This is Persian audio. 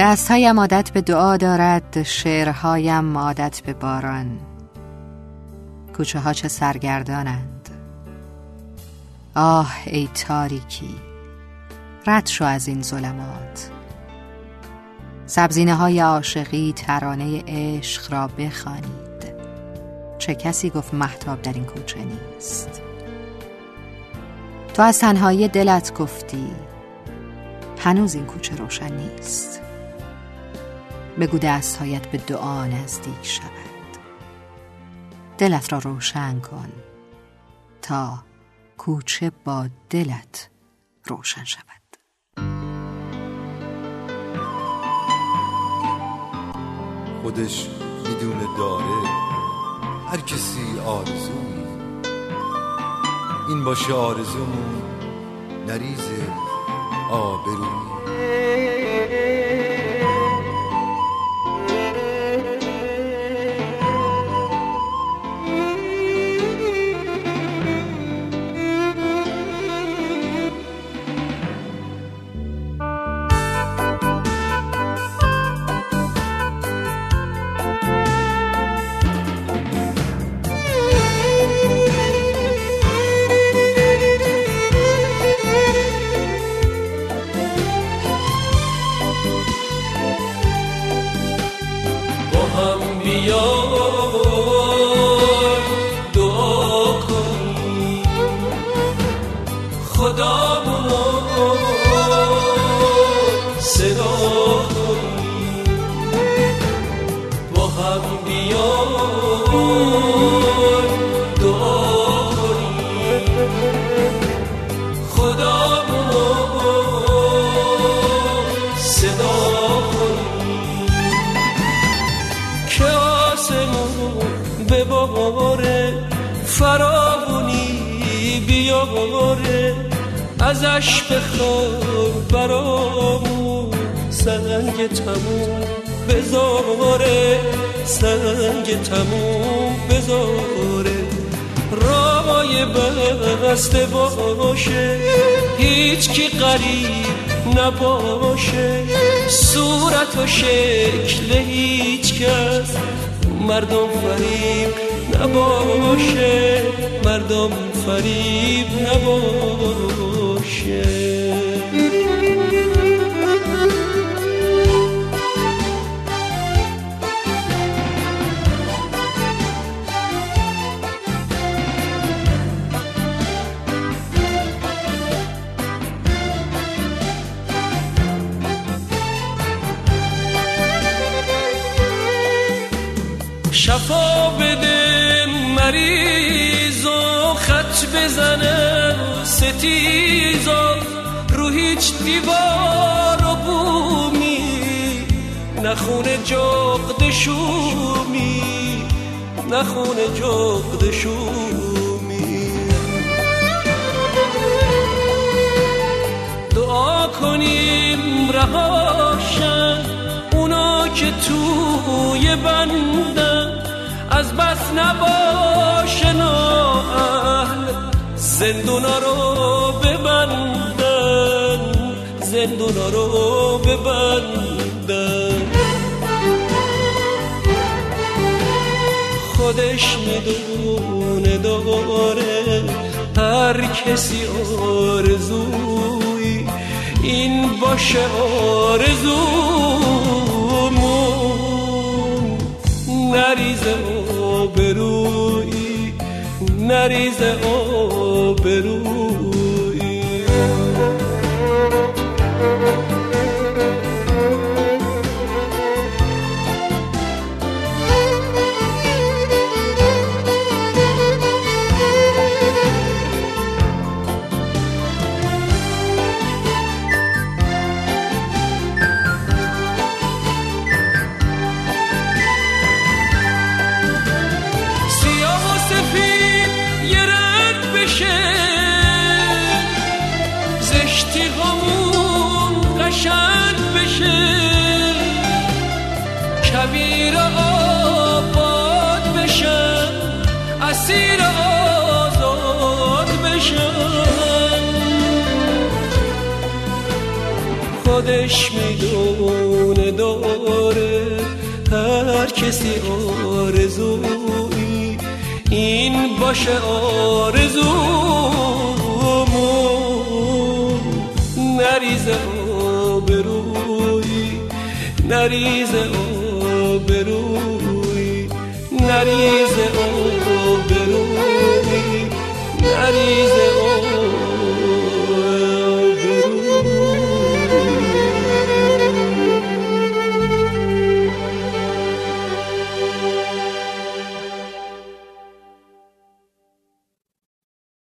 دستهایم عادت به دعا دارد شعرهایم عادت به باران. کوچه ها چه سرگردانند. آه ای تاریکی رد شو از این ظلمات. سبزینه های عاشقی ترانه عشق را بخوانید. چه کسی گفت محتاب در این کوچه نیست؟ تو از تنهایی دلت گفتی هنوز این کوچه روشن نیست. بگو دستهایت به دعا نزدیک شود. دلت را روشن کن تا کوچه با دلت روشن شود. خودش می‌دونه داره هر کسی آرزو. این باشه آرزومون نریز آبروی 有。بباره فراونی بیاره ازش بخوار برامون. سنگ تموم بذاره سنگ تموم بذاره رای بسته باشه. هیچ کی قریب نباشه. صورت و شکل هیچ کس. مردم فریب نباشه مردم فریب نباشه. شفا بده. مریض و خط بزنه ستیزا رو هیچ دیوار و بومی نخونه جغد شومی نخونه جغد شومی. دعا کنیم رهاشن اونا که توی بندن از بس نباشه اهل زندونا رو ببندن زندونا رو ببندن. خودش می‌دونه داره هر کسی آرزوی این باشه آرزومون. نریزه نریز آبرویی روشن خودش می‌دونه داره هر کسی آرزوی این باشه آرزومون. نریز آبروی نریز آبروی نریز آبروی نریز آبروی